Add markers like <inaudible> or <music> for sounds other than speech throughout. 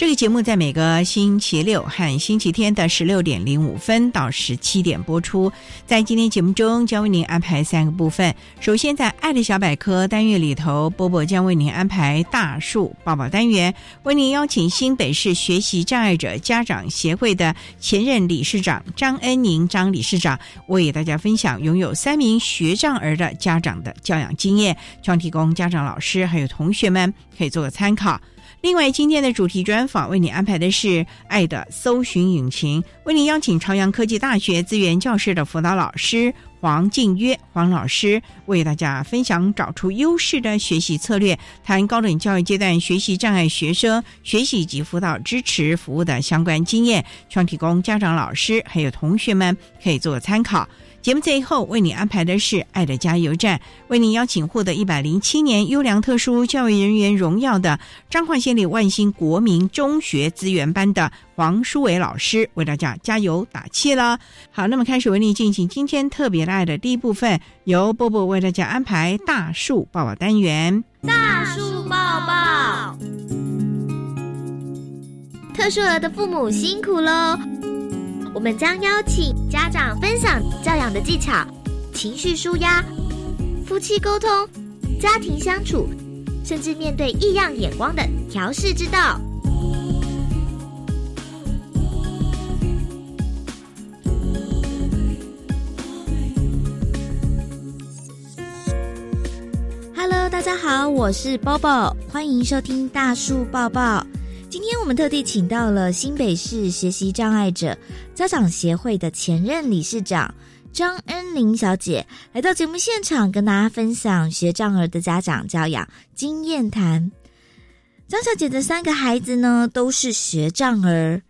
这个节目在每个星期六和星期天的十六点零五分到十七点播出。在今天节目中，将为您安排三个部分。首先，在“爱的小百科”单元里头，波波将为您安排大树抱抱单元，为您邀请新北市学习障碍者家长协会的前任理事长张恩宁张理事长，为大家分享拥有三名学障儿的家长的教养经验，希望提供家长、老师还有同学们可以做个参考。另外，今天的主题专访为你安排的是《爱的搜寻引擎》，为你邀请朝阳科技大学资源教室的辅导老师黄静约黄老师，为大家分享找出优势的学习策略，谈高等教育阶段学习障碍学生学习及辅导支持服务的相关经验，希望提供家长、老师还有同学们可以做参考。节目最后为你安排的是“爱的加油站”，为您邀请获得一百零七年优良特殊教育人员荣耀的彰化县立万兴国民中学资源班的黄淑伟老师，为大家加油打气了。好，那么开始为你进行今天特别的爱的第一部分，由波波为大家安排大树抱抱单元。大树抱抱，特殊儿的父母辛苦喽。我们将邀请家长分享教养的技巧、情绪舒压、夫妻沟通、家庭相处，甚至面对异样眼光的调试之道。Hello，大家好，我是 Bobo，欢迎收听大树抱抱。今天我们特地请到了新北市学习障碍者家长协会的前任理事长张恩玲小姐来到节目现场，跟大家分享学障儿的家长教养经验谈。张小姐的三个孩子呢都是学障儿，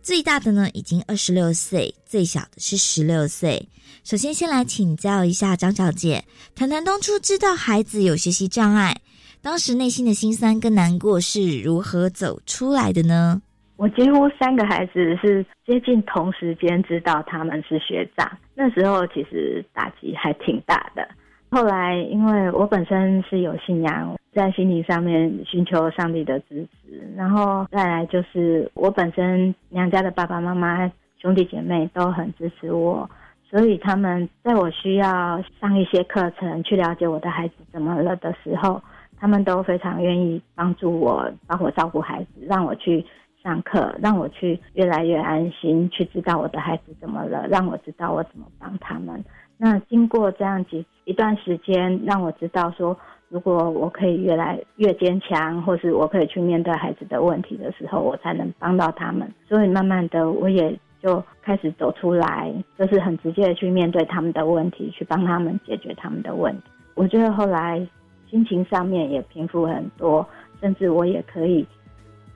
最大的呢已经二十六岁，最小的是十六岁。首先，先来请教一下张小姐，谈谈当初知道孩子有学习障碍。当时内心的心酸跟难过是如何走出来的呢？我几乎三个孩子是接近同时间知道他们是学长，那时候其实打击还挺大的。后来因为我本身是有信仰，在心灵上面寻求上帝的支持，然后再来就是我本身娘家的爸爸妈妈、兄弟姐妹都很支持我，所以他们在我需要上一些课程去了解我的孩子怎么了的时候。他们都非常愿意帮助我，帮我照顾孩子，让我去上课，让我去越来越安心，去知道我的孩子怎么了，让我知道我怎么帮他们。那经过这样几一段时间，让我知道说，如果我可以越来越坚强，或是我可以去面对孩子的问题的时候，我才能帮到他们。所以慢慢的，我也就开始走出来，就是很直接的去面对他们的问题，去帮他们解决他们的问题。我觉得后来。心情上面也平复很多，甚至我也可以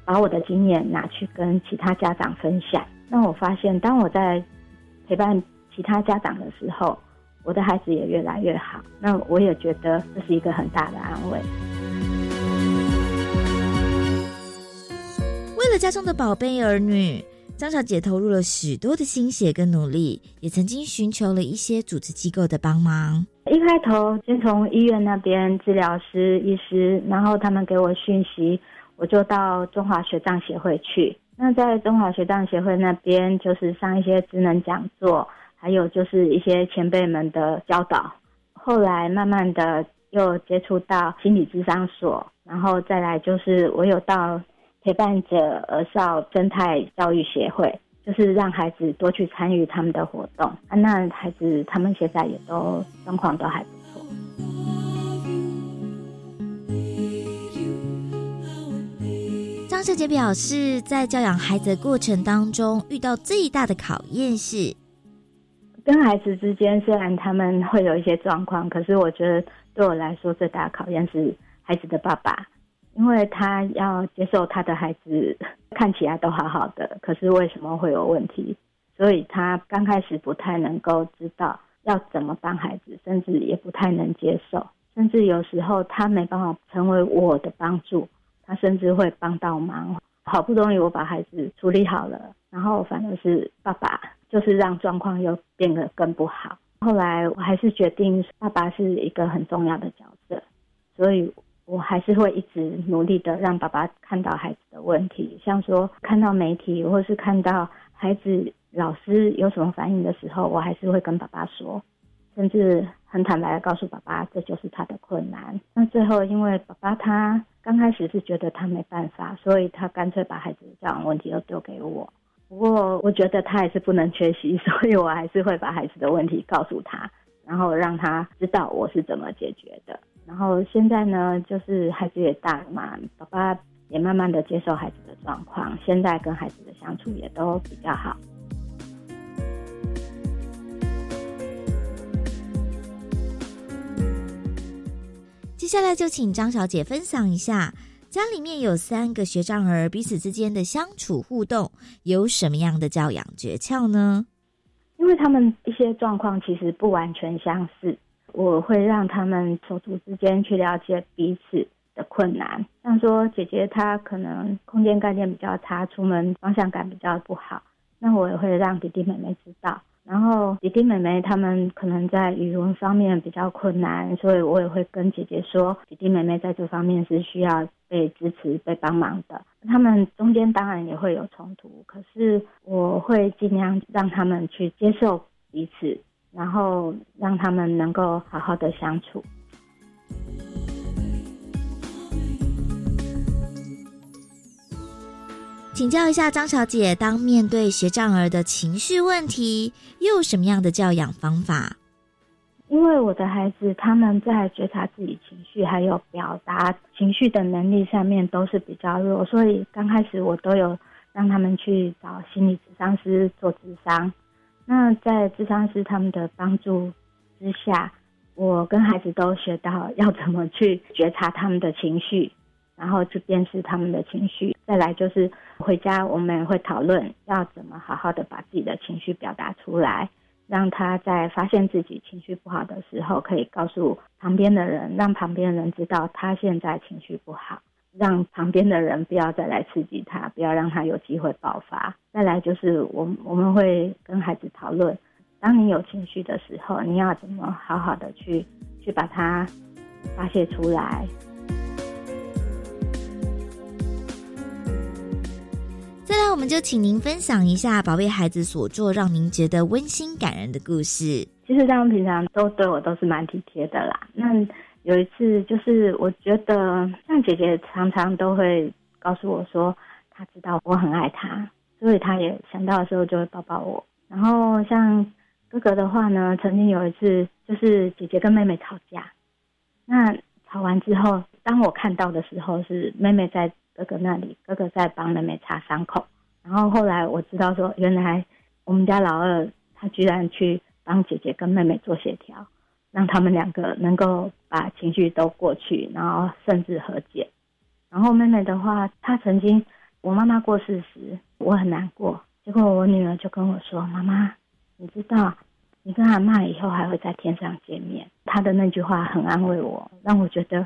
把我的经验拿去跟其他家长分享。那我发现，当我在陪伴其他家长的时候，我的孩子也越来越好。那我也觉得这是一个很大的安慰。为了家中的宝贝儿女，张小姐投入了许多的心血跟努力，也曾经寻求了一些组织机构的帮忙。一开头先从医院那边治疗师、医师，然后他们给我讯息，我就到中华学障协会去。那在中华学障协会那边，就是上一些职能讲座，还有就是一些前辈们的教导。后来慢慢的又接触到心理智商所，然后再来就是我有到。陪伴者儿少生态教育协会，就是让孩子多去参与他们的活动啊。那孩子他们现在也都状况都还不错。张小姐表示，在教养孩子的过程当中，遇到最大的考验是，跟孩子之间虽然他们会有一些状况，可是我觉得对我来说最大的考验是孩子的爸爸。因为他要接受他的孩子看起来都好好的，可是为什么会有问题？所以他刚开始不太能够知道要怎么帮孩子，甚至也不太能接受，甚至有时候他没办法成为我的帮助，他甚至会帮到忙。好不容易我把孩子处理好了，然后反而是爸爸就是让状况又变得更不好。后来我还是决定，爸爸是一个很重要的角色，所以。我还是会一直努力的让爸爸看到孩子的问题，像说看到媒体或是看到孩子老师有什么反应的时候，我还是会跟爸爸说，甚至很坦白的告诉爸爸这就是他的困难。那最后因为爸爸他刚开始是觉得他没办法，所以他干脆把孩子的教养问题都丢给我。不过我觉得他还是不能缺席，<laughs> 所以我还是会把孩子的问题告诉他，然后让他知道我是怎么解决的。然后现在呢，就是孩子也大了嘛，爸爸也慢慢的接受孩子的状况，现在跟孩子的相处也都比较好。接下来就请张小姐分享一下，家里面有三个学长儿彼此之间的相处互动，有什么样的教养诀窍呢？因为他们一些状况其实不完全相似。我会让他们手足之间去了解彼此的困难，像说姐姐她可能空间概念比较差，出门方向感比较不好，那我也会让弟弟妹妹知道。然后弟弟妹妹他们可能在语文方面比较困难，所以我也会跟姐姐说，弟弟妹妹在这方面是需要被支持、被帮忙的。他们中间当然也会有冲突，可是我会尽量让他们去接受彼此。然后让他们能够好好的相处。请教一下张小姐，当面对学障儿的情绪问题，又有什么样的教养方法？因为我的孩子他们在觉察自己情绪还有表达情绪的能力上面都是比较弱，所以刚开始我都有让他们去找心理咨商师做咨商。那在智商师他们的帮助之下，我跟孩子都学到要怎么去觉察他们的情绪，然后去辨识他们的情绪。再来就是回家我们会讨论要怎么好好的把自己的情绪表达出来，让他在发现自己情绪不好的时候，可以告诉旁边的人，让旁边的人知道他现在情绪不好。让旁边的人不要再来刺激他，不要让他有机会爆发。再来就是我我们会跟孩子讨论，当你有情绪的时候，你要怎么好好的去去把它发泄出来。再来，我们就请您分享一下宝贝孩子所做让您觉得温馨感人的故事。其实他们平常都对我都是蛮体贴的啦。那有一次，就是我觉得像姐姐常常都会告诉我说，她知道我很爱她，所以她也想到的时候就会抱抱我。然后像哥哥的话呢，曾经有一次就是姐姐跟妹妹吵架，那吵完之后，当我看到的时候是妹妹在哥哥那里，哥哥在帮妹妹擦伤口。然后后来我知道说，原来我们家老二他居然去帮姐姐跟妹妹做协调。让他们两个能够把情绪都过去，然后甚至和解。然后妹妹的话，她曾经我妈妈过世时，我很难过。结果我女儿就跟我说：“妈妈，你知道，你跟阿妈以后还会在天上见面。”她的那句话很安慰我，让我觉得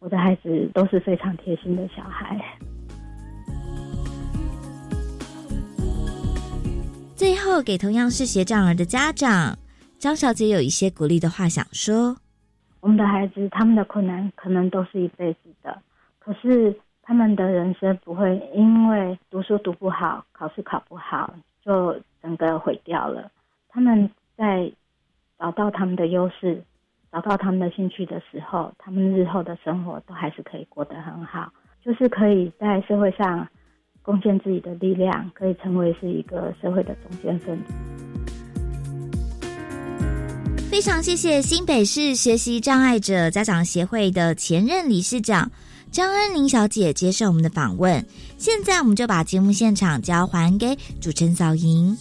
我的孩子都是非常贴心的小孩。最后，给同样是学障儿的家长，张小姐有一些鼓励的话想说：我们的孩子他们的困难可能都是一辈子的，可是他们的人生不会因为读书读不好、考试考不好就整个毁掉了。他们在找到他们的优势、找到他们的兴趣的时候，他们日后的生活都还是可以过得很好，就是可以在社会上。贡献自己的力量，可以成为是一个社会的中间分子。非常谢谢新北市学习障碍者家长协会的前任理事长张恩玲小姐接受我们的访问。现在，我们就把节目现场交还给主持人小莹。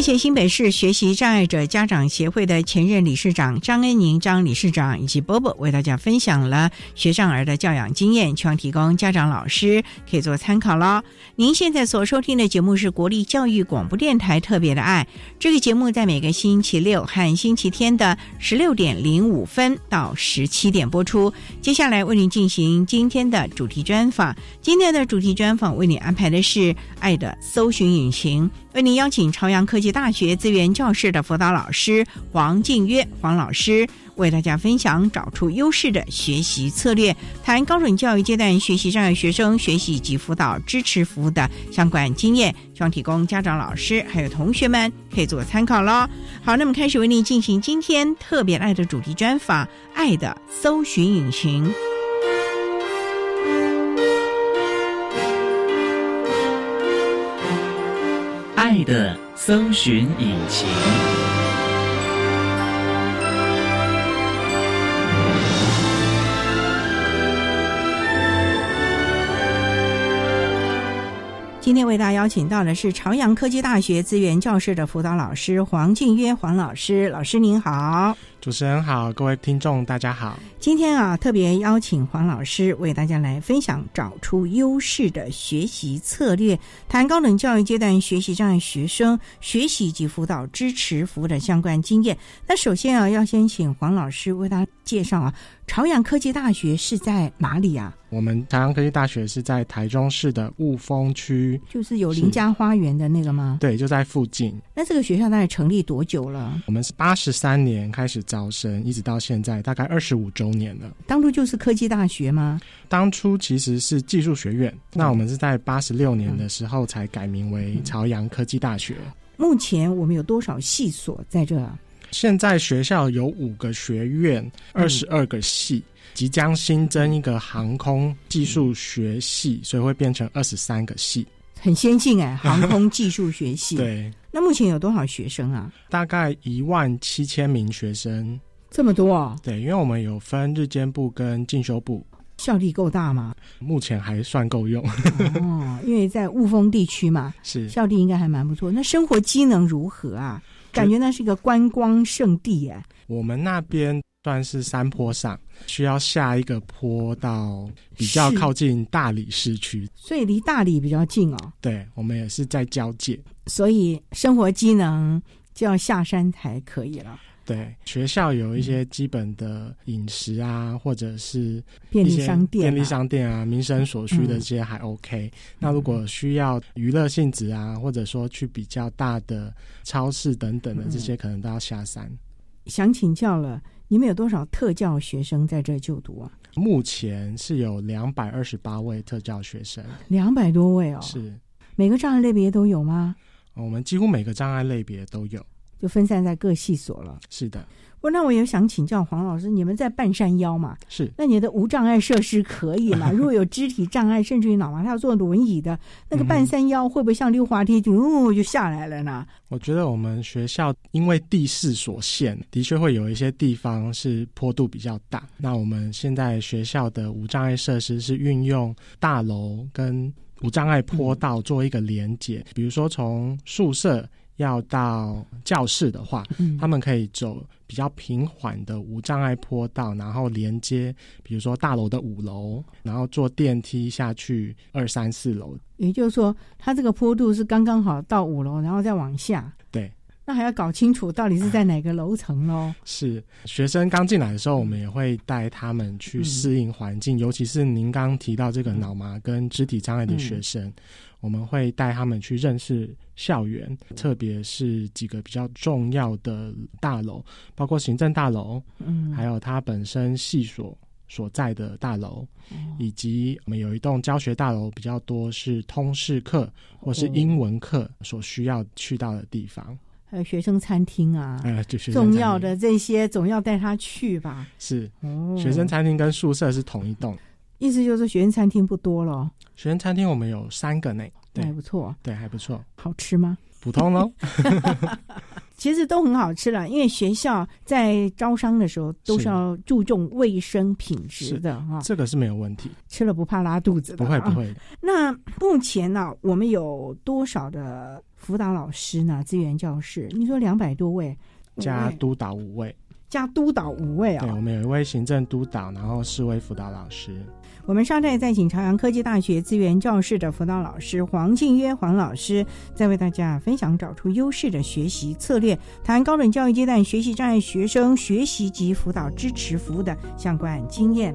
谢谢新北市学习障碍者家长协会的前任理事长张恩宁张理事长以及波波为大家分享了学障儿的教养经验，希望提供家长老师可以做参考喽。您现在所收听的节目是国立教育广播电台特别的爱，这个节目在每个星期六和星期天的十六点零五分到十七点播出。接下来为您进行今天的主题专访，今天的主题专访为你安排的是爱的搜寻引擎。为您邀请朝阳科技大学资源教室的辅导老师黄静约黄老师，为大家分享找出优势的学习策略，谈高等教育阶段学习障碍学生学习及辅导支持服务的相关经验，希望提供家长、老师还有同学们可以做参考喽。好，那么开始为您进行今天特别爱的主题专访，爱的搜寻引擎。爱的搜寻引擎。今天为大家邀请到的是朝阳科技大学资源教室的辅导老师黄静约黄老师，老师您好。主持人好，各位听众大家好。今天啊，特别邀请黄老师为大家来分享找出优势的学习策略，谈高等教育阶段学习障碍学生学习及辅导支持服务的相关经验。那首先啊，要先请黄老师为大家介绍啊，朝阳科技大学是在哪里啊？我们朝阳科技大学是在台中市的雾峰区，就是有林家花园的那个吗？对，就在附近。那这个学校大概成立多久了？我们是八十三年开始招生，一直到现在，大概二十五周年了。当初就是科技大学吗？当初其实是技术学院，那我们是在八十六年的时候才改名为朝阳科技大学。目前我们有多少系所在这？现在学校有五个学院，二十二个系。即将新增一个航空技术学系，所以会变成二十三个系，很先进哎！航空技术学系。<laughs> 对，那目前有多少学生啊？大概一万七千名学生，这么多哦？对，因为我们有分日间部跟进修部，效力够大吗？目前还算够用哦，因为在雾峰地区嘛，<laughs> 是效力应该还蛮不错。那生活机能如何啊？感觉那是一个观光圣地哎。我们那边。算是山坡上，需要下一个坡到比较靠近大理市区，所以离大理比较近哦。对，我们也是在交界，所以生活机能就要下山才可以了。对，学校有一些基本的饮食啊，或者是便利商店、便利商店啊，民生所需的这些还 OK。那如果需要娱乐性质啊，或者说去比较大的超市等等的这些，可能都要下山。想请教了。你们有多少特教学生在这就读啊？目前是有两百二十八位特教学生，两百多位哦。是每个障碍类别都有吗？我们几乎每个障碍类别都有，就分散在各系所了。是的。不，那我也想请教黄老师，你们在半山腰嘛？是。那你的无障碍设施可以吗？<laughs> 如果有肢体障碍，甚至于脑麻，他要坐轮椅的，那个半山腰会不会像溜滑梯就哦就下来了呢？我觉得我们学校因为地势所限，的确会有一些地方是坡度比较大。那我们现在学校的无障碍设施是运用大楼跟无障碍坡道做一个连接，比如说从宿舍。要到教室的话，嗯他们可以走比较平缓的无障碍坡道，然后连接，比如说大楼的五楼，然后坐电梯下去二三四楼。也就是说，它这个坡度是刚刚好到五楼，然后再往下。对，那还要搞清楚到底是在哪个楼层喽。是学生刚进来的时候，我们也会带他们去适应环境，尤其是您刚提到这个脑麻跟肢体障碍的学生，我们会带他们去认识校园，特别是几个比较重要的大楼，包括行政大楼，嗯，还有它本身系所所在的大楼，以及我们有一栋教学大楼，比较多是通识课或是英文课所需要去到的地方。还有学生餐厅啊，呃，就是重要的这些总要带他去吧。是哦，学生餐厅跟宿舍是同一栋。意思就是学生餐厅不多了，学生餐厅我们有三个呢，对还不错，对，还不错，好吃吗？普通喽。<laughs> <laughs> 其实都很好吃了，因为学校在招商的时候都是是要注重卫生品质的哈，这个是没有问题，吃了不怕拉肚子的。啊。不会不会。那目前呢、我们有多少的辅导老师呢？资源教室，你说两百多位加督导五位，加督导五位啊对，啊、我们有一位行政督导，然后四位辅导老师。我们稍待再请朝阳科技大学资源教室的辅导老师黄静约黄老师，再为大家分享找出优势的学习策略，谈高等教育阶段学习障碍学生学习及辅导支持服务的相关经验。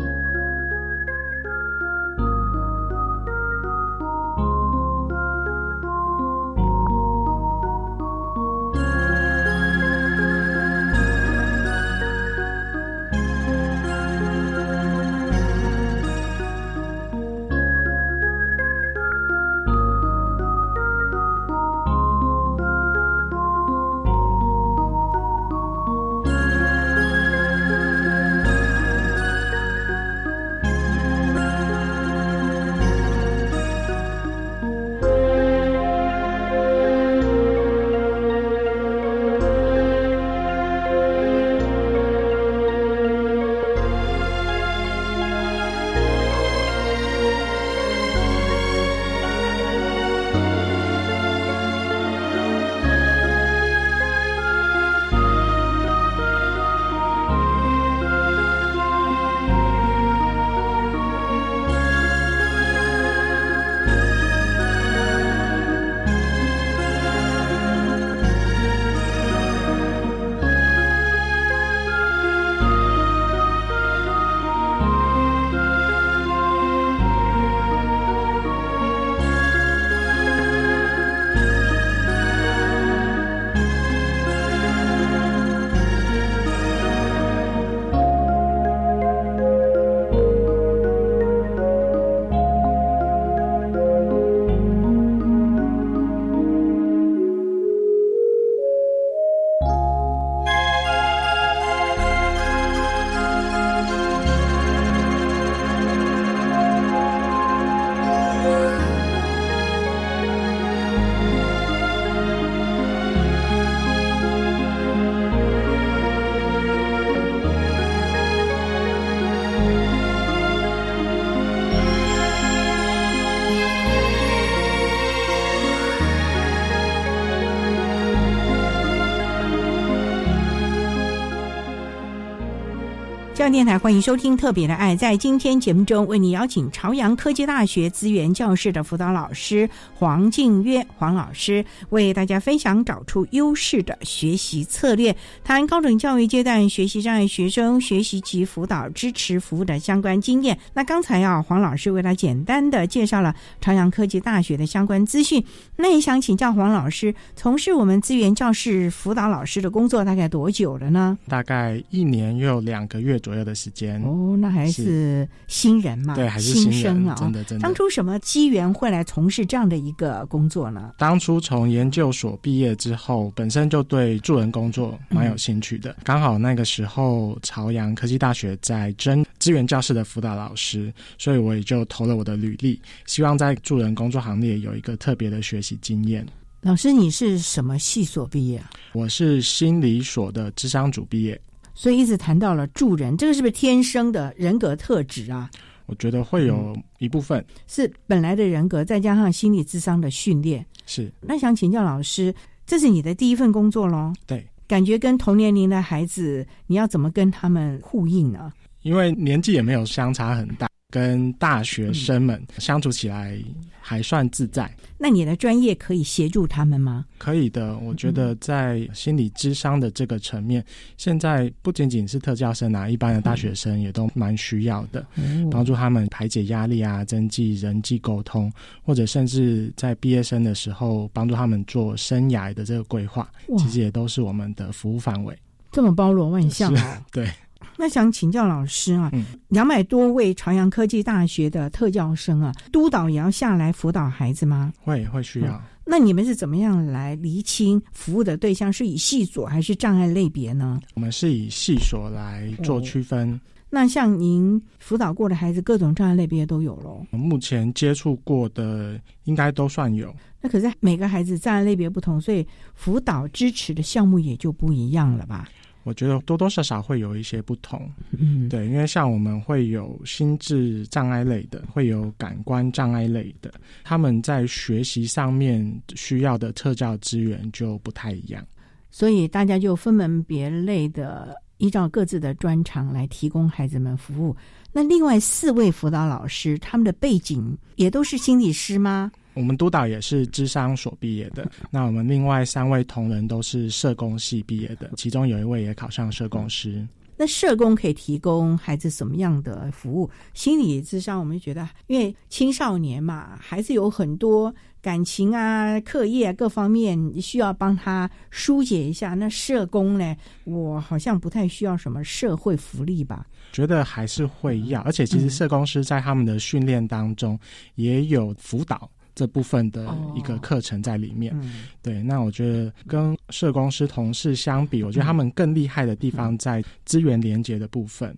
教电台欢迎收听《特别的爱》。在今天节目中，为你邀请朝阳科技大学资源教室的辅导老师黄静约黄老师，为大家分享找出优势的学习策略，谈高等教育阶段学习障碍学生学习及辅导支持服务的相关经验。那刚才啊，黄老师为他简单的介绍了朝阳科技大学的相关资讯。那也想请教黄老师，从事我们资源教室辅导老师的工作大概多久了呢？大概一年又有两个月左右的时间。哦，那还是新人嘛，对，还是新新，生啊。真的真的。当初什么机缘会来从事这样的一个工作呢？当初从研究所毕业之后，本身就对助人工作蛮有兴趣的。刚好那个时候，朝阳科技大学在征资源教室的辅导老师，所以我也就投了我的履历，希望在助人工作行列有一个特别的学习经验。老师，你是什么系所毕业啊？我是心理所的智商组毕业，所以一直谈到了助人，这个是不是天生的人格特质啊？我觉得会有一部分是本来的人格，再加上心理智商的训练。是那想请教老师，这是你的第一份工作喽？对，感觉跟同年龄的孩子，你要怎么跟他们呼应呢？因为年纪也没有相差很大。跟大学生们相处起来还算自在。那你的专业可以协助他们吗？可以的，我觉得在心理智商的这个层面，现在不仅仅是特教生啊，一般的大学生也都蛮需要的，帮助他们排解压力啊，增进人际沟通，或者甚至在毕业生的时候帮助他们做生涯的这个规划，其实也都是我们的服务范围。这么包罗万象啊！对。那想请教老师啊，两百多位朝阳科技大学的特教生啊，督导也要下来辅导孩子吗？会会需要。那你们是怎么样来厘清服务的对象是以系所还是障碍类别呢？我们是以系所来做区分。那像您辅导过的孩子，各种障碍类别都有喽？目前接触过的应该都算有。那可是每个孩子障碍类别不同，所以辅导支持的项目也就不一样了吧？我觉得多多少少会有一些不同，嗯，对，因为像我们会有心智障碍类的，会有感官障碍类的，他们在学习上面需要的特教资源就不太一样，所以大家就分门别类的依照各自的专长来提供孩子们服务。那另外四位辅导老师，他们的背景也都是心理师吗？我们督导也是智商所毕业的，<laughs> 那我们另外三位同仁都是社工系毕业的，其中有一位也考上社工师。那社工可以提供孩子什么样的服务？心理智商，我们觉得，因为青少年嘛，孩子有很多感情啊、课业各方面需要帮他疏解一下。那社工呢，我好像不太需要什么社会福利吧？觉得还是会要，而且其实社工师在他们的训练当中也有辅导。这部分的一个课程在里面，对。那我觉得跟社工师同事相比，我觉得他们更厉害的地方在资源连接的部分。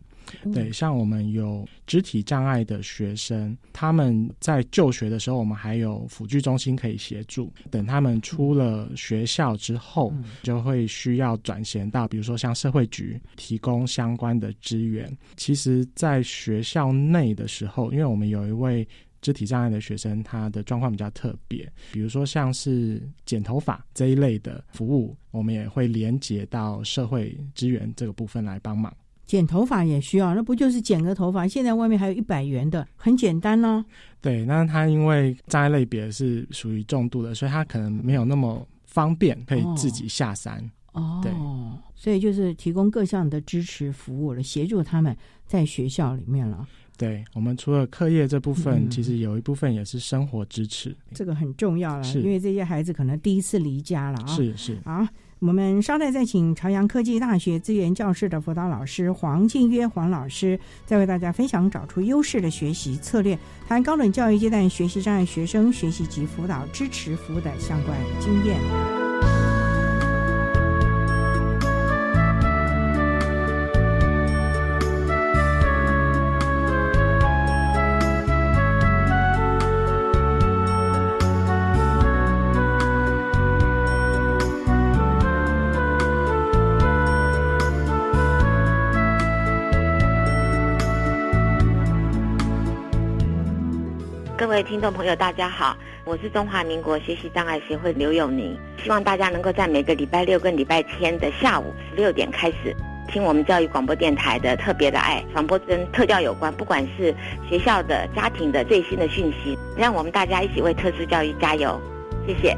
对，像我们有肢体障碍的学生，他们在就学的时候，我们还有辅具中心可以协助。等他们出了学校之后，就会需要转衔到，比如说像社会局提供相关的资源。其实，在学校内的时候，因为我们有一位。肢体障碍的学生，他的状况比较特别，比如说像是剪头发这一类的服务，我们也会连接到社会资源这个部分来帮忙。剪头发也需要，那不就是剪个头发？现在外面还有一百元的，很简单哦。对，那他因为障碍类别是属于重度的，所以他可能没有那么方便可以自己下山。哦，对，所以就是提供各项的支持服务了，协助他们在学校里面了。对我们除了课业这部分，其实有一部分也是生活支持，这个很重要了。因为这些孩子可能第一次离家了啊。是是。好，我们稍待再请朝阳科技大学资源教室的辅导老师黄静约黄老师，再为大家分享找出优势的学习策略，谈高等教育阶段学习障碍学生学习及辅导支持服务的相关经验。位听众朋友，大家好，我是中华民国学习障碍协会刘永宁，希望大家能够在每个礼拜六跟礼拜天的下午十六点开始，听我们教育广播电台的特别的爱传播跟特教有关，不管是学校的、家庭的最新的讯息，让我们大家一起为特殊教育加油，谢谢。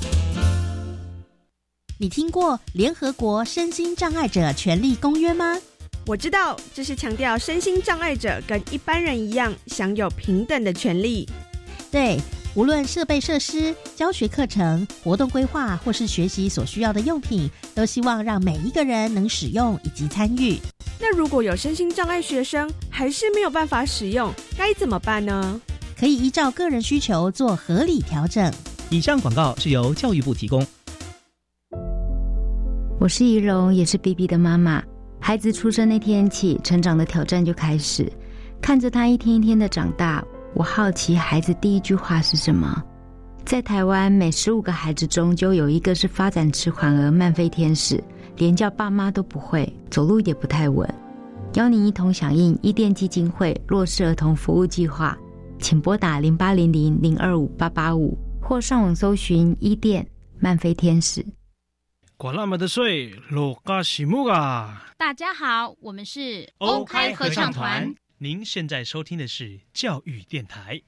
你听过联合国身心障碍者权利公约吗？我知道，这是强调身心障碍者跟一般人一样享有平等的权利。对，无论设备设施、教学课程、活动规划，或是学习所需要的用品，都希望让每一个人能使用以及参与。那如果有身心障碍学生还是没有办法使用，该怎么办呢？可以依照个人需求做合理调整。以上广告是由教育部提供。我是怡蓉，也是 B B 的妈妈。孩子出生那天起，成长的挑战就开始。看着他一天一天的长大，我好奇孩子第一句话是什么。在台湾，每十五个孩子中就有一个是发展迟缓而慢飞天使，连叫爸妈都不会，走路也不太稳。邀您一同响应伊甸基金会弱势儿童服务计划，请拨打零八零零零二五八八五，或上网搜寻伊甸慢飞天使。管那么的水，落嘎西木啊！大家好，我们是 OK 合唱团。您现在收听的是教育电台。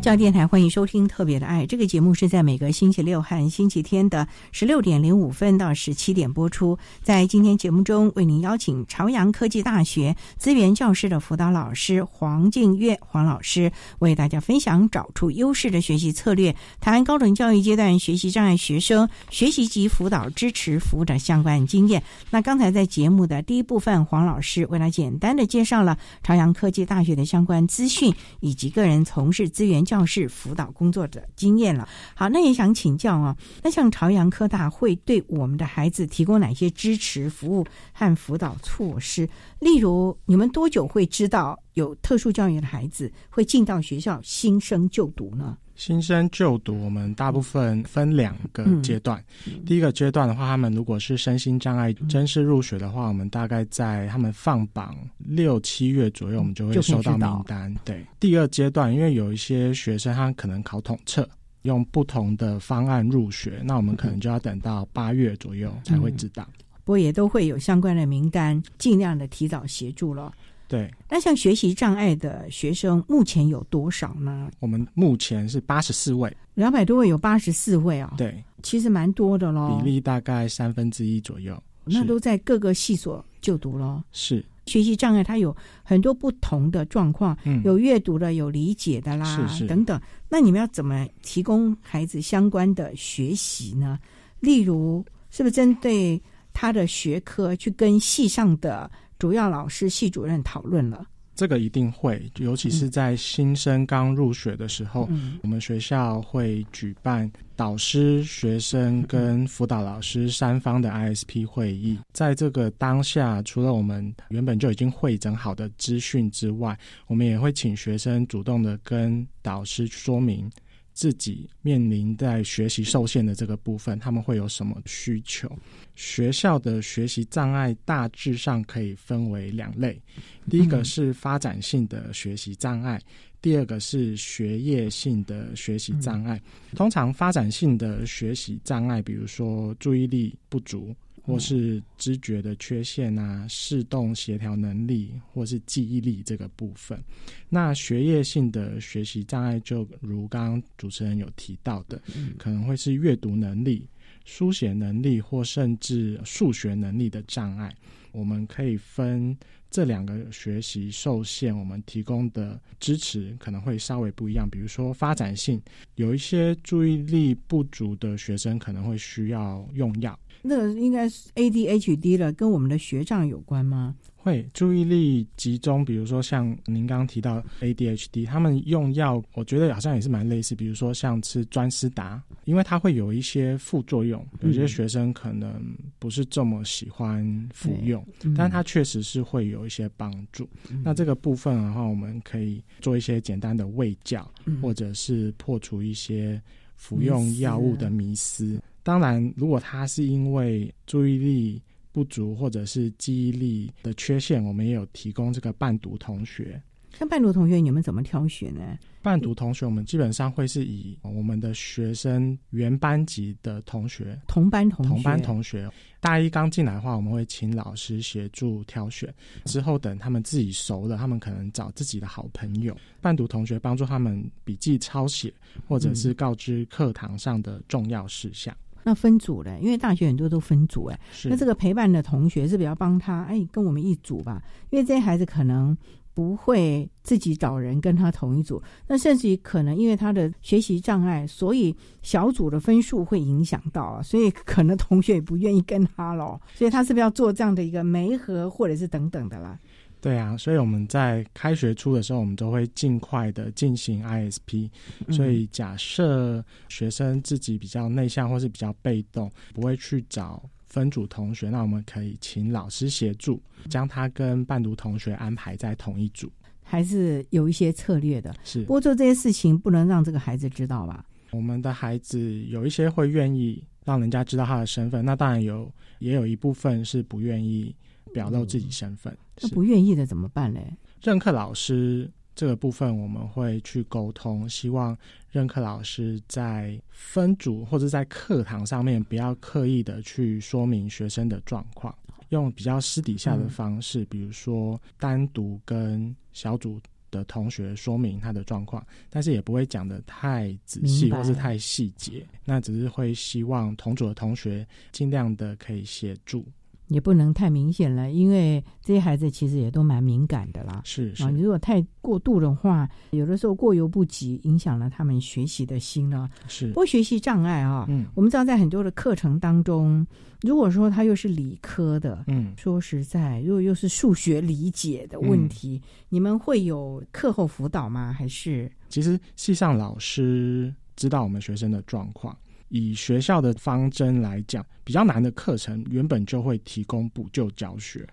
教电台欢迎收听《特别的爱》这个节目，是在每个星期六和星期天的十六点零五分到十七点播出。在今天节目中，为您邀请朝阳科技大学资源教师的辅导老师黄静月黄老师，为大家分享找出优势的学习策略，谈高等教育阶段学习障碍学生学习及辅导支持服务的相关经验。那刚才在节目的第一部分，黄老师为了简单的介绍了朝阳科技大学的相关资讯，以及个人从事资源教师辅导工作的经验了。好，那也想请教啊，那像朝阳科大会对我们的孩子提供哪些支持服务和辅导措施？例如，你们多久会知道有特殊教育的孩子会进到学校新生就读呢？新生就读，我们大部分分两个阶段。第一个阶段的话，他们如果是身心障碍正式入学的话，我们大概在他们放榜六七月左右，我们就会收到名单。对，第二阶段，因为有一些学生他可能考统测，用不同的方案入学，那我们可能就要等到八月左右才会知道。不过也都会有相关的名单，尽量的提早协助了。对，那像学习障碍的学生，目前有多少呢？我们目前是八十四位，两百多位有八十四位啊。对，其实蛮多的咯，比例大概三分之一左右。那都在各个系所就读咯。是，学习障碍它有很多不同的状况，有阅读的，有理解的啦，等等。那你们要怎么提供孩子相关的学习呢？例如，是不是针对他的学科去跟系上的？主要老师、系主任讨论了，这个一定会，尤其是在新生刚入学的时候，我们学校会举办导师、学生跟辅导老师三方的 ISP 会议。在这个当下，除了我们原本就已经会整好的资讯之外，我们也会请学生主动的跟导师说明。自己面临在学习受限的这个部分，他们会有什么需求？学校的学习障碍大致上可以分为两类，第一个是发展性的学习障碍，第二个是学业性的学习障碍。通常发展性的学习障碍，比如说注意力不足。或是知觉的缺陷啊，视动协调能力，或是记忆力这个部分。那学业性的学习障碍，就如刚刚主持人有提到的，可能会是阅读能力、书写能力，或甚至数学能力的障碍。我们可以分这两个学习受限，我们提供的支持可能会稍微不一样。比如说发展性，有一些注意力不足的学生可能会需要用药。那应该是 ADHD 了，跟我们的学障有关吗？会注意力集中，比如说像您刚刚提到 ADHD，他们用药，我觉得好像也是蛮类似。比如说像吃专思达，因为它会有一些副作用，有些学生可能不是这么喜欢服用，但它确实是会有一些帮助。那这个部分的话，我们可以做一些简单的喂教，或者是破除一些服用药物的迷思。当然，如果他是因为注意力，不足或者是记忆力的缺陷，我们也有提供这个伴读同学。那伴读同学，你们怎么挑选呢？伴读同学，我们基本上会是以我们的学生原班级的同学、同班同同班同学。大一刚进来的话，我们会请老师协助挑选。之后等他们自己熟了，他们可能找自己的好朋友伴读同学，帮助他们笔记抄写，或者是告知课堂上的重要事项。那分组嘞，因为大学很多都分组哎，那这个陪伴的同学是比较帮他哎，跟我们一组吧，因为这些孩子可能不会自己找人跟他同一组，那甚至于可能因为他的学习障碍，所以小组的分数会影响到啊，所以可能同学也不愿意跟他咯，所以他是不是要做这样的一个媒合或者是等等的啦？对啊，所以我们在开学初的时候，我们都会尽快的进行 ISP。所以假设学生自己比较内向或是比较被动，不会去找分组同学，那我们可以请老师协助，将他跟伴读同学安排在同一组。还是有一些策略的，是。不过做这些事情不能让这个孩子知道吧？我们的孩子有一些会愿意让人家知道他的身份，那当然有，也有一部分是不愿意。表露自己身份，那不愿意的怎么办呢？任课老师这个部分，我们会去沟通，希望任课老师在分组或者在课堂上面不要刻意的去说明学生的状况，用比较私底下的方式，比如说单独跟小组的同学说明他的状况，但是也不会讲的太仔细或是太细节，那只是会希望同组的同学尽量的可以协助。也不能太明显了，因为这些孩子其实也都蛮敏感的啦。是啊，你如果太过度的话，有的时候过犹不及，影响了他们学习的心呢。是，不过学习障碍啊，嗯，我们知道在很多的课程当中，如果说他又是理科的，嗯，说实在，如果又是数学理解的问题，你们会有课后辅导吗？还是？其实系上老师知道我们学生的状况。以学校的方针来讲，比较难的课程原本就会提供补救教学，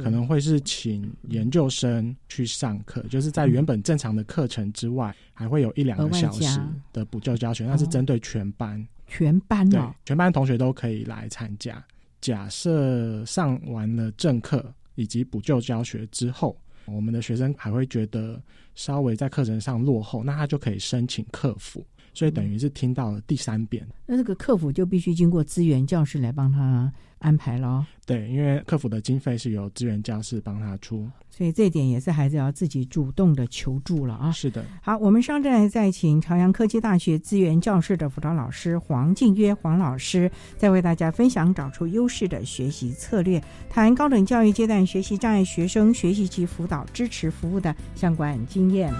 可能会是请研究生去上课，就是在原本正常的课程之外，还会有一两个小时的补救教学，那是针对全班，全班对，全班同学都可以来参加。假设上完了正课以及补救教学之后，我们的学生还会觉得稍微在课程上落后，那他就可以申请客服。所以等于是听到了第三遍，那这个客服就必须经过资源教室来帮他安排喽。对，因为客服的经费是由资源教室帮他出，所以这一点也是孩子要自己主动的求助了啊。是的，好，我们上站再请朝阳科技大学资源教室的辅导老师黄静约黄老师，再为大家分享找出优势的学习策略，谈高等教育阶段学习障碍学生学习及辅导支持服务的相关经验。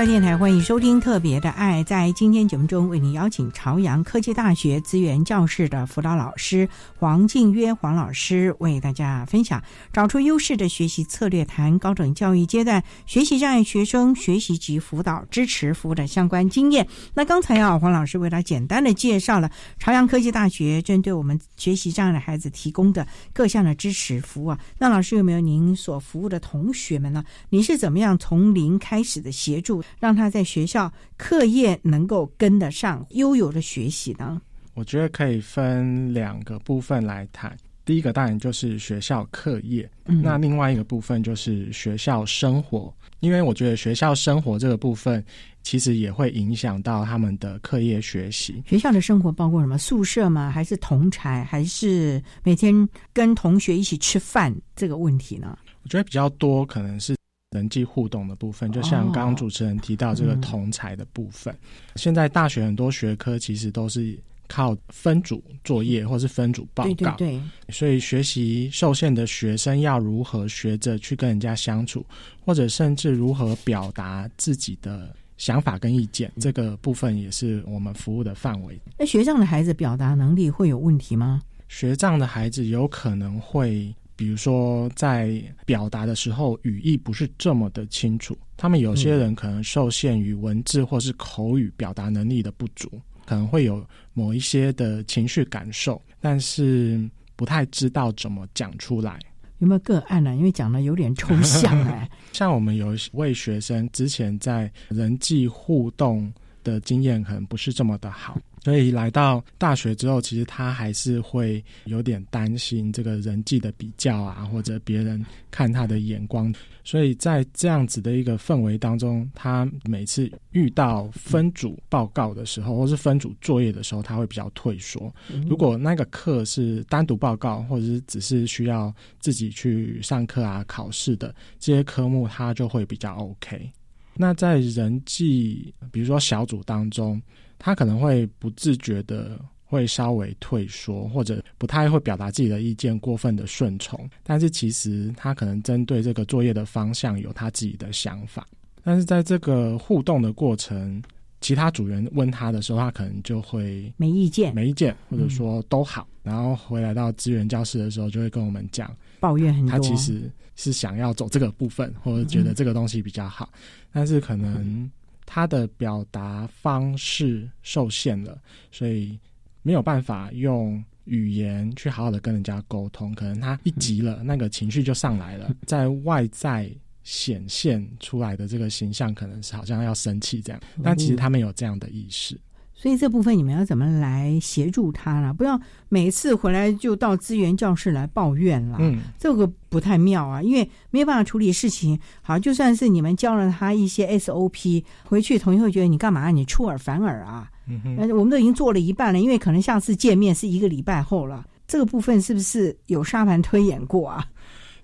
教育电台欢迎收听《特别的爱》。在今天节目中，为您邀请朝阳科技大学资源教室的辅导老师黄静约黄老师，为大家分享找出优势的学习策略，谈高等教育阶段学习障碍学生学习及辅导支持服务的相关经验。那刚才啊，黄老师为他简单的介绍了朝阳科技大学针对我们学习障碍的孩子提供的各项的支持服务啊。那老师有没有您所服务的同学们呢？你是怎么样从零开始的协助？让他在学校课业能够跟得上，悠游的学习呢？我觉得可以分两个部分来谈。第一个当然就是学校课业，嗯那另外一个部分就是学校生活。因为我觉得学校生活这个部分，其实也会影响到他们的课业学习。学校的生活包括什么？宿舍吗？还是同才？还是每天跟同学一起吃饭这个问题呢？我觉得比较多可能是人际互动的部分，就像刚刚主持人提到这个嗯同才的部分。现在大学很多学科其实都是靠分组作业或是分组报告，对对对，所以学习受限的学生要如何学着去跟人家相处，或者甚至如何表达自己的想法跟意见，这个部分也是我们服务的范围。那学障的孩子表达能力会有问题吗？学障的孩子有可能会，比如说在表达的时候语义不是这么的清楚，他们有些人可能受限于文字或是口语表达能力的不足，可能会有某一些的情绪感受，但是不太知道怎么讲出来。有没有个案呢、因为讲的有点抽象哎、<laughs> 像我们有一位学生之前在人际互动的经验可能不是这么的好，所以来到大学之后，其实他还是会有点担心这个人际的比较啊，或者别人看他的眼光。所以在这样子的一个氛围当中，他每次遇到分组报告的时候，或是分组作业的时候，他会比较退缩。如果那个课是单独报告，或者是只是需要自己去上课啊、考试的这些科目，他就会比较 OK。那在人际，比如说小组当中，他可能会不自觉的会稍微退缩，或者不太会表达自己的意见，过分的顺从。但是其实他可能针对这个作业的方向有他自己的想法。但是在这个互动的过程，其他组员问他的时候，他可能就会没意见，没意见，或者说都好。然后回来到资源教室的时候，就会跟我们讲，抱怨很多。他其实是想要走这个部分，或者觉得这个东西比较好，但是可能他的表达方式受限了，所以没有办法用语言去好好的跟人家沟通。可能他一急了，那个情绪就上来了，在外在显现出来的这个形象，可能是好像要生气这样，但其实他们有这样的意识。所以这部分你们要怎么来协助他呢？不要每次回来就到资源教室来抱怨了，嗯，这个不太妙啊，因为没有办法处理事情。好，就算是你们教了他一些 SOP，回去同学会觉得你干嘛？你出尔反尔啊！嗯哼，我们都已经做了一半了，因为可能下次见面是一个礼拜后了。这个部分是不是有沙盘推演过啊？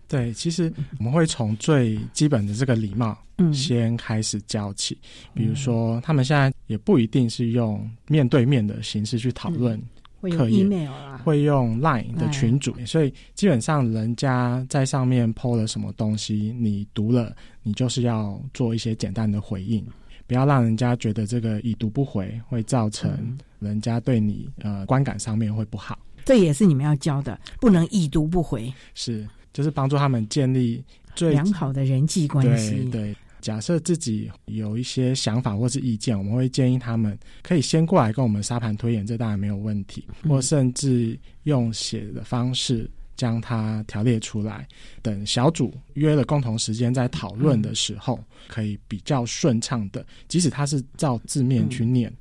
对，其实我们会从最基本的这个礼貌，嗯。先开始教起。比如说，他们现在也不一定是用面对面的形式去讨论会用，email 啊，会用 Line 的群组，所以基本上人家在上面 PO 了什么东西，你读了，你就是要做一些简单的回应，不要让人家觉得这个已读不回，会造成人家对你呃观感上面会不好。这也是你们要教的，不能已读不回，是，就是帮助他们建立最良好的人际关系。对对，假设自己有一些想法或是意见，我们会建议他们可以先过来跟我们沙盘推演，这当然没有问题，嗯或甚至用写的方式将它条列出来。等小组约了共同时间在讨论的时候，可以比较顺畅的，即使他是照字面去念，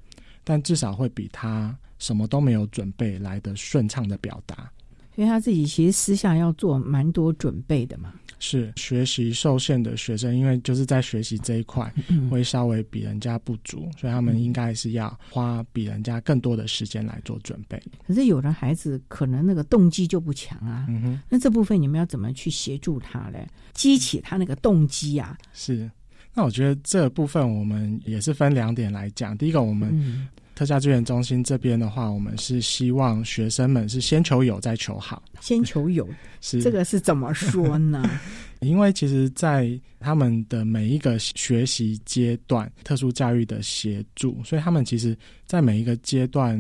但至少会比他什么都没有准备来的顺畅的表达。所以他自己其实私下要做蛮多准备的嘛。是学习受限的学生，因为就是在学习这一块嗯会稍微比人家不足，所以他们应该是要花比人家更多的时间来做准备。可是有的孩子可能那个动机就不强啊，嗯哼，那这部分你们要怎么去协助他嘞？激起他那个动机啊？是。那我觉得这部分我们也是分两点来讲。第一个，我们嗯特教资源中心这边的话，我们是希望学生们是先求有再求好。先求有，<laughs> 是这个是怎么说呢？<laughs> 因为其实，在他们的每一个学习阶段，特殊教育的协助，所以他们其实，在每一个阶段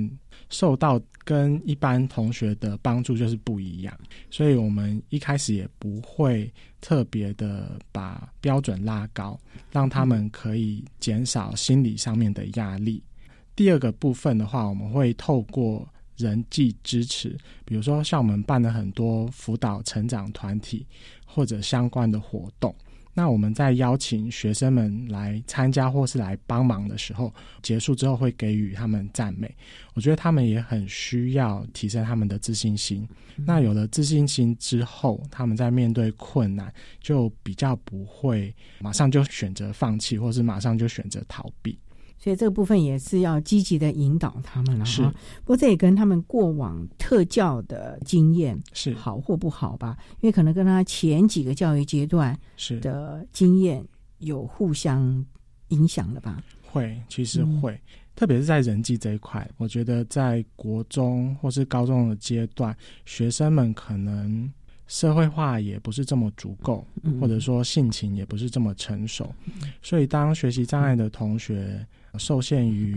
受到跟一般同学的帮助就是不一样。所以我们一开始也不会特别的把标准拉高，让他们可以减少心理上面的压力。第二个部分的话，我们会透过人际支持，比如说像我们办了很多辅导成长团体或者相关的活动。那我们在邀请学生们来参加或是来帮忙的时候，结束之后会给予他们赞美。我觉得他们也很需要提升他们的自信心。那有了自信心之后，他们在面对困难就比较不会马上就选择放弃，或是马上就选择逃避。所以这个部分也是要积极的引导他们了是。哈。不过这也跟他们过往特教的经验是。好或不好吧，因为可能跟他前几个教育阶段是。的经验有互相影响了吧？会，其实嗯。会，特别是在人际这一块，我觉得在国中或是高中的阶段，学生们可能社会化也不是这么足够，嗯。或者说性情也不是这么成熟，所以当学习障碍的同学受限于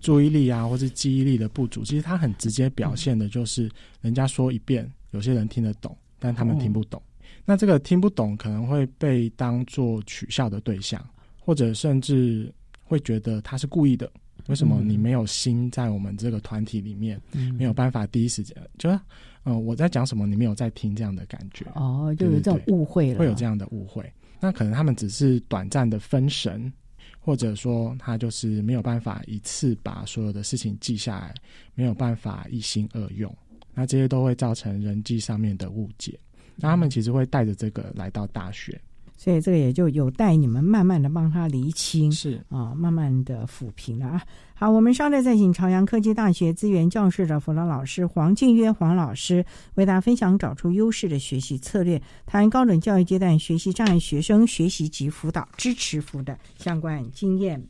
注意力啊，或是记忆力的不足，其实他很直接表现的就是，人家说一遍，有些人听得懂，但他们听不懂。那这个听不懂可能会被当做取笑的对象，或者甚至会觉得他是故意的。为什么嗯你没有心在我们这个团体里面，嗯没有办法第一时间，就是嗯、呃我在讲什么，你没有在听这样的感觉。哦，就有这种误会了，会有这样的误会。那可能他们只是短暂的分神，或者说他就是没有办法一次把所有的事情记下来，没有办法一心二用。那这些都会造成人际上面的误解。那他们其实会带着这个来到大学，所以这个也就有待你们慢慢的帮他厘清，是啊，慢慢的抚平了啊。好，我们稍待再请朝阳科技大学资源教室的辅导老师黄静约黄老师为大家分享找出优势的学习策略，谈高等教育阶段学习障碍学生学习及辅导支持服的相关经验。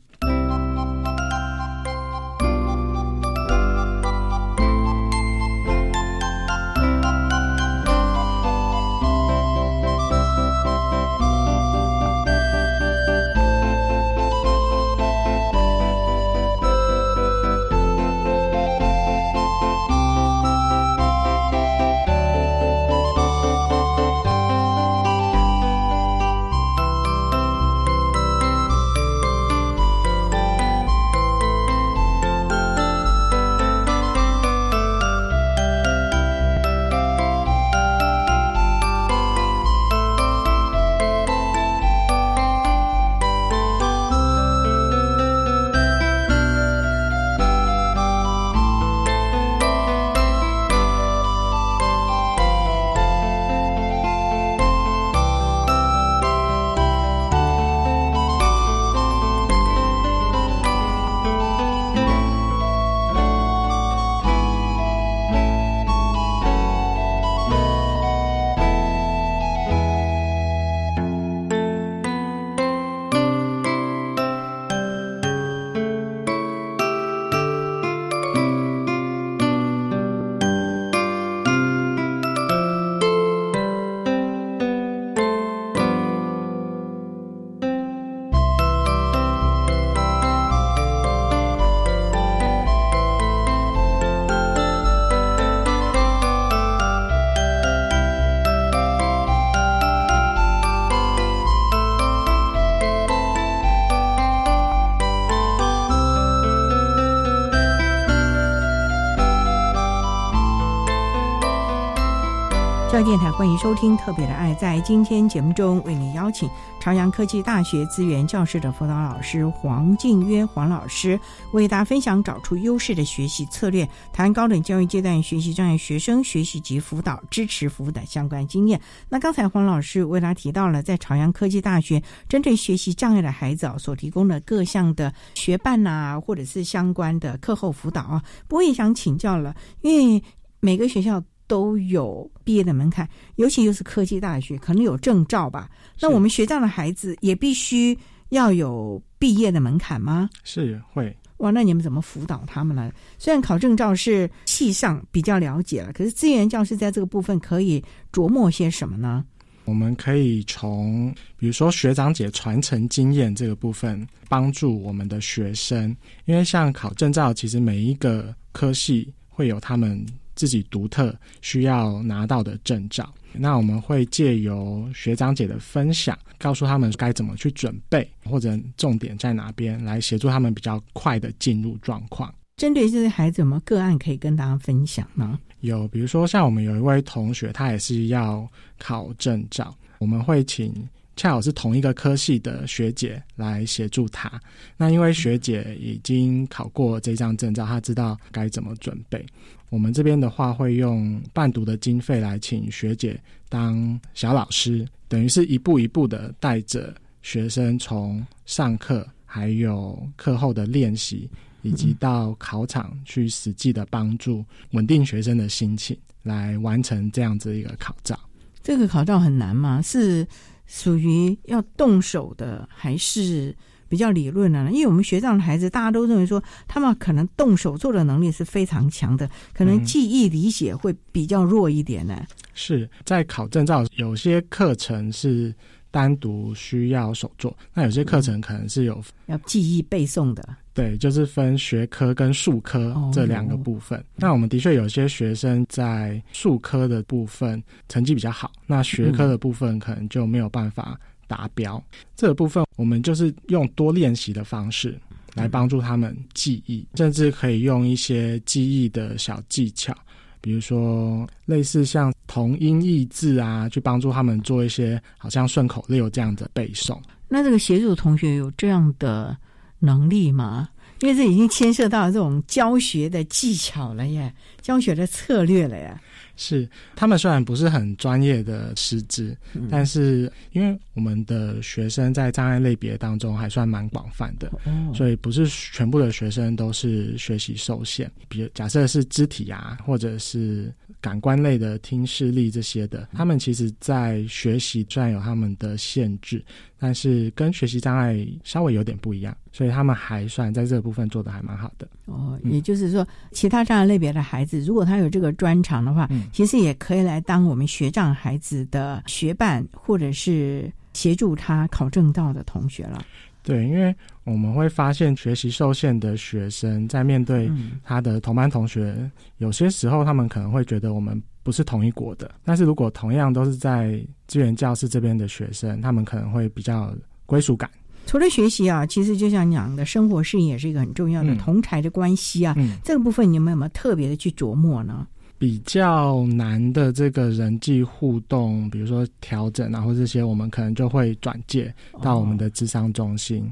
欢迎收听《特别的爱》。在今天节目中，为你邀请朝阳科技大学资源教室的辅导老师黄静约黄老师，为大家分享找出优势的学习策略，谈高等教育阶段学习障碍学生学习及辅导支持服务的相关经验。那刚才黄老师为大家提到了，在朝阳科技大学针对学习障碍的孩子，所提供的各项的学伴呐、或者是相关的课后辅导啊。不过也想请教了，因为每个学校。都有毕业的门槛，尤其又是科技大学，可能有证照吧。那我们学障的孩子也必须要有毕业的门槛吗？是会。哇，那你们怎么辅导他们呢？虽然考证照是系上比较了解了，可是资源教师在这个部分可以琢磨些什么呢？我们可以从比如说学长姐传承经验这个部分帮助我们的学生，因为像考证照，其实每一个科系会有他们自己独特需要拿到的证照。那我们会借由学长姐的分享，告诉他们该怎么去准备，或者重点在哪边，来协助他们比较快的进入状况。针对这些孩子，有没有个案可以跟大家分享呢？有，比如说像我们有一位同学，他也是要考证照，我们会请恰好是同一个科系的学姐来协助他。那因为学姐已经考过这张证照，她知道该怎么准备。我们这边的话，会用伴读的经费来请学姐当小老师，等于是一步一步的带着学生从上课，还有课后的练习。以及到考场去实际的帮助稳定学生的心情，来完成这样子一个考照。这个考照很难吗？是属于要动手的，还是比较理论的呢？因为我们学长的孩子，大家都认为说，他们可能动手做的能力是非常强的，可能记忆理解会比较弱一点呢。是在考证照，有些课程是。单独需要手做，那有些课程可能是有要记忆背诵的。对，就是分学科跟术科这两个部分。那我们的确有些学生在术科的部分成绩比较好，那学科的部分可能就没有办法达标。这个部分我们就是用多练习的方式来帮助他们记忆，甚至可以用一些记忆的小技巧。比如说，类似像同音异字啊，去帮助他们做一些好像顺口溜这样的背诵。那这个协助同学有这样的能力吗？因为这已经牵涉到这种教学的技巧了耶，教学的策略了呀。是，他们虽然不是很专业的师资，但是因为我们的学生在障碍类别当中还算蛮广泛的，所以不是全部的学生都是学习受限。比如假设是肢体啊，或者是感官类的听视力这些的，他们其实在学习虽然有他们的限制。但是跟学习障碍稍微有点不一样，所以他们还算在这个部分做的还蛮好的。哦，也就是说，其他障碍类别的孩子，如果他有这个专长的话，其实也可以来当我们学障孩子的学伴，或者是协助他考证到的同学了。对，因为我们会发现学习受限的学生在面对他的同班同学，有些时候他们可能会觉得我们。不是同一国的，但是如果同样都是在资源教室这边的学生，他们可能会比较归属感。除了学习啊，其实就像讲的生活适应也是一个很重要的同才的关系啊。这个部分你们有没有特别的去琢磨呢？比较难的这个人际互动，比如说调整啊，或这些，我们可能就会转介到我们的智商中心。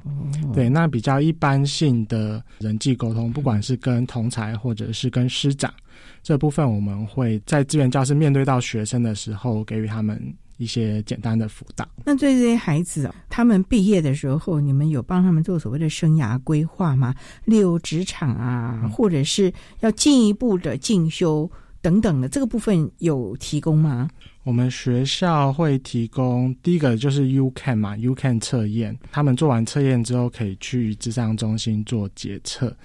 对，那比较一般性的人际沟通，不管是跟同才或者是跟师长。这部分我们会在资源教师面对到学生的时候，给予他们一些简单的辅导。那对这些孩子，他们毕业的时候，你们有帮他们做所谓的生涯规划吗？例如职场啊，或者是要进一步的进修等等的，这个部分有提供吗？我们学校会提供第一个就是 U Can 嘛，U Can 测验，他们做完测验之后可以去智商中心做检测。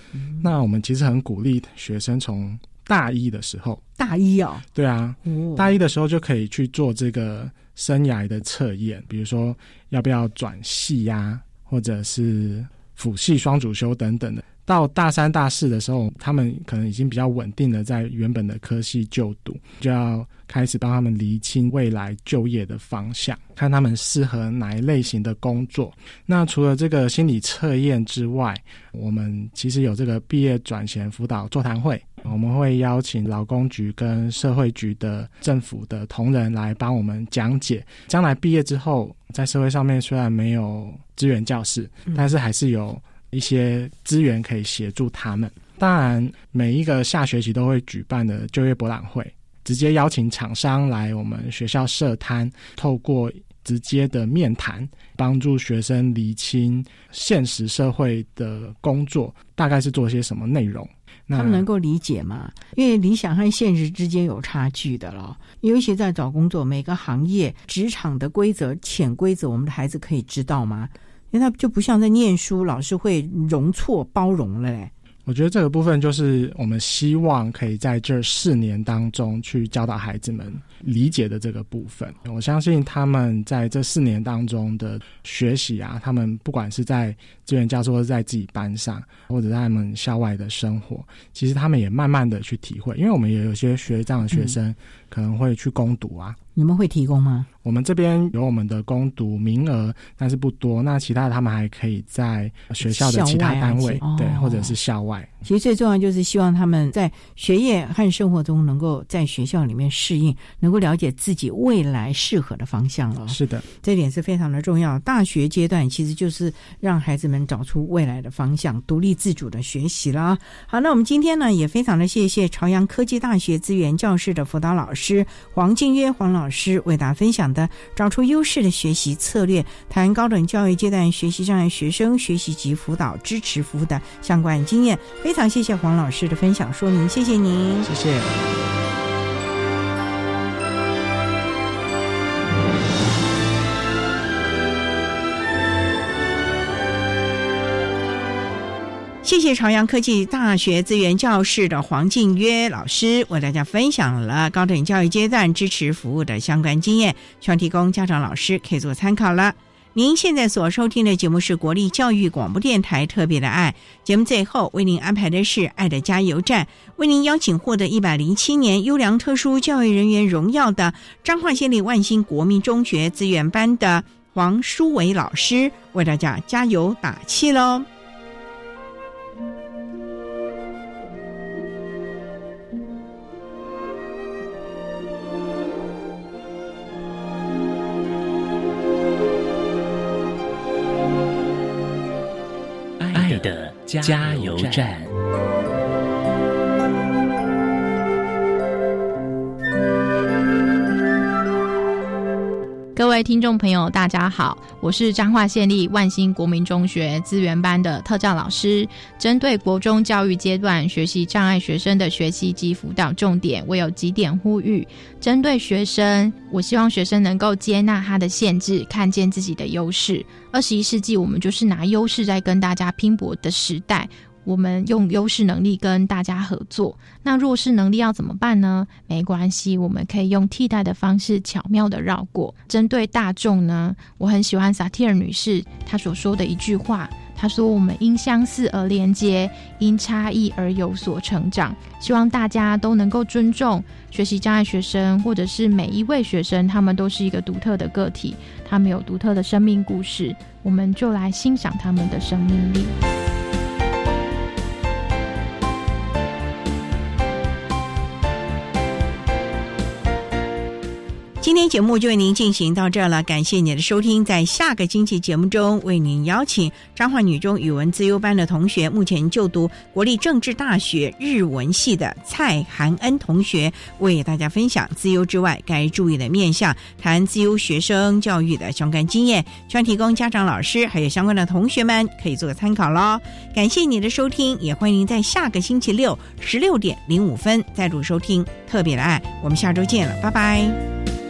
那我们其实很鼓励学生从大一的时候，大一哦，对啊，大一的时候就可以去做这个生涯的测验，比如说要不要转系呀，或者是辅系双主修等等的。到大三、大四的时候，他们可能已经比较稳定的在原本的科系就读，就要开始帮他们厘清未来就业的方向，看他们适合哪一类型的工作。那除了这个心理测验之外，我们其实有这个毕业转衔辅导座谈会，我们会邀请劳工局跟社会局的政府的同仁来帮我们讲解，将来毕业之后在社会上面虽然没有资源教室，但是还是有。一些资源可以协助他们。当然，每一个下学期都会举办的就业博览会，直接邀请厂商来我们学校设摊，透过直接的面谈，帮助学生厘清现实社会的工作大概是做些什么内容。他们能够理解吗？因为理想和现实之间有差距的了，尤其在找工作，每个行业职场的规则、潜规则，我们的孩子可以知道吗？因为他就不像在念书，老师会容错包容了嘞。我觉得这个部分就是我们希望可以在这四年当中去教导孩子们理解的这个部分。我相信他们在这四年当中的学习啊，他们不管是在资源教授，或者在自己班上，或者在他们校外的生活，其实他们也慢慢的去体会。因为我们也有些学这样的学生可能会去攻读啊。你们会提供吗？我们这边有我们的攻读名额，但是不多。那其他的他们还可以在学校的其他单位，对，或者是校外。其实最重要就是希望他们在学业和生活中能够在学校里面适应，能够了解自己未来适合的方向了。是的，这点是非常的重要。大学阶段其实就是让孩子们找出未来的方向，独立自主的学习了。好，那我们今天呢也非常的谢谢朝阳科技大学资源教室的辅导老师黄静约黄。老师为大家分享的找出优势的学习策略，谈高等教育阶段学习障碍学生学习及辅导支持服务的相关经验，非常谢谢黄老师的分享说明，谢谢您，谢谢。谢朝阳科技大学资源教室的黄静约老师为大家分享了高等教育阶段支持服务的相关经验，希望提供家长老师可以做参考了。您现在所收听的节目是国立教育广播电台特别的爱节目，最后为您安排的是爱的加油站，为您邀请获得一百零七年优良特殊教育人员荣耀的彰化县立万兴国民中学资源班的黄淑伟老师为大家加油打气喽。加油站。各位听众朋友，大家好，我是彰化县立万兴国民中学资源班的特教老师。针对国中教育阶段学习障碍学生的学习及辅导重点，我有几点呼吁。针对学生，我希望学生能够接纳他的限制，看见自己的优势。二十一世纪，我们就是拿优势在跟大家拼搏的时代。我们用优势能力跟大家合作，那弱势能力要怎么办呢？没关系，我们可以用替代的方式巧妙的绕过。针对大众呢，我很喜欢萨提尔女士她所说的一句话，她说：“我们因相似而连接，因差异而有所成长。”希望大家都能够尊重学习障碍学生，或者是每一位学生，他们都是一个独特的个体，他们有独特的生命故事，我们就来欣赏他们的生命力。今天节目就为您进行到这了，感谢您的收听。在下个星期节目中，为您邀请彰化女中语文自优班的同学，目前就读国立政治大学日文系的蔡涵恩同学，为大家分享自优之外该注意的面向，谈自优学生教育的相关经验，希望提供家长、老师还有相关的同学们可以做个参考喽。感谢您的收听，也欢迎您在下个星期六十六点零五分再度收听特别的爱。我们下周见了，拜拜。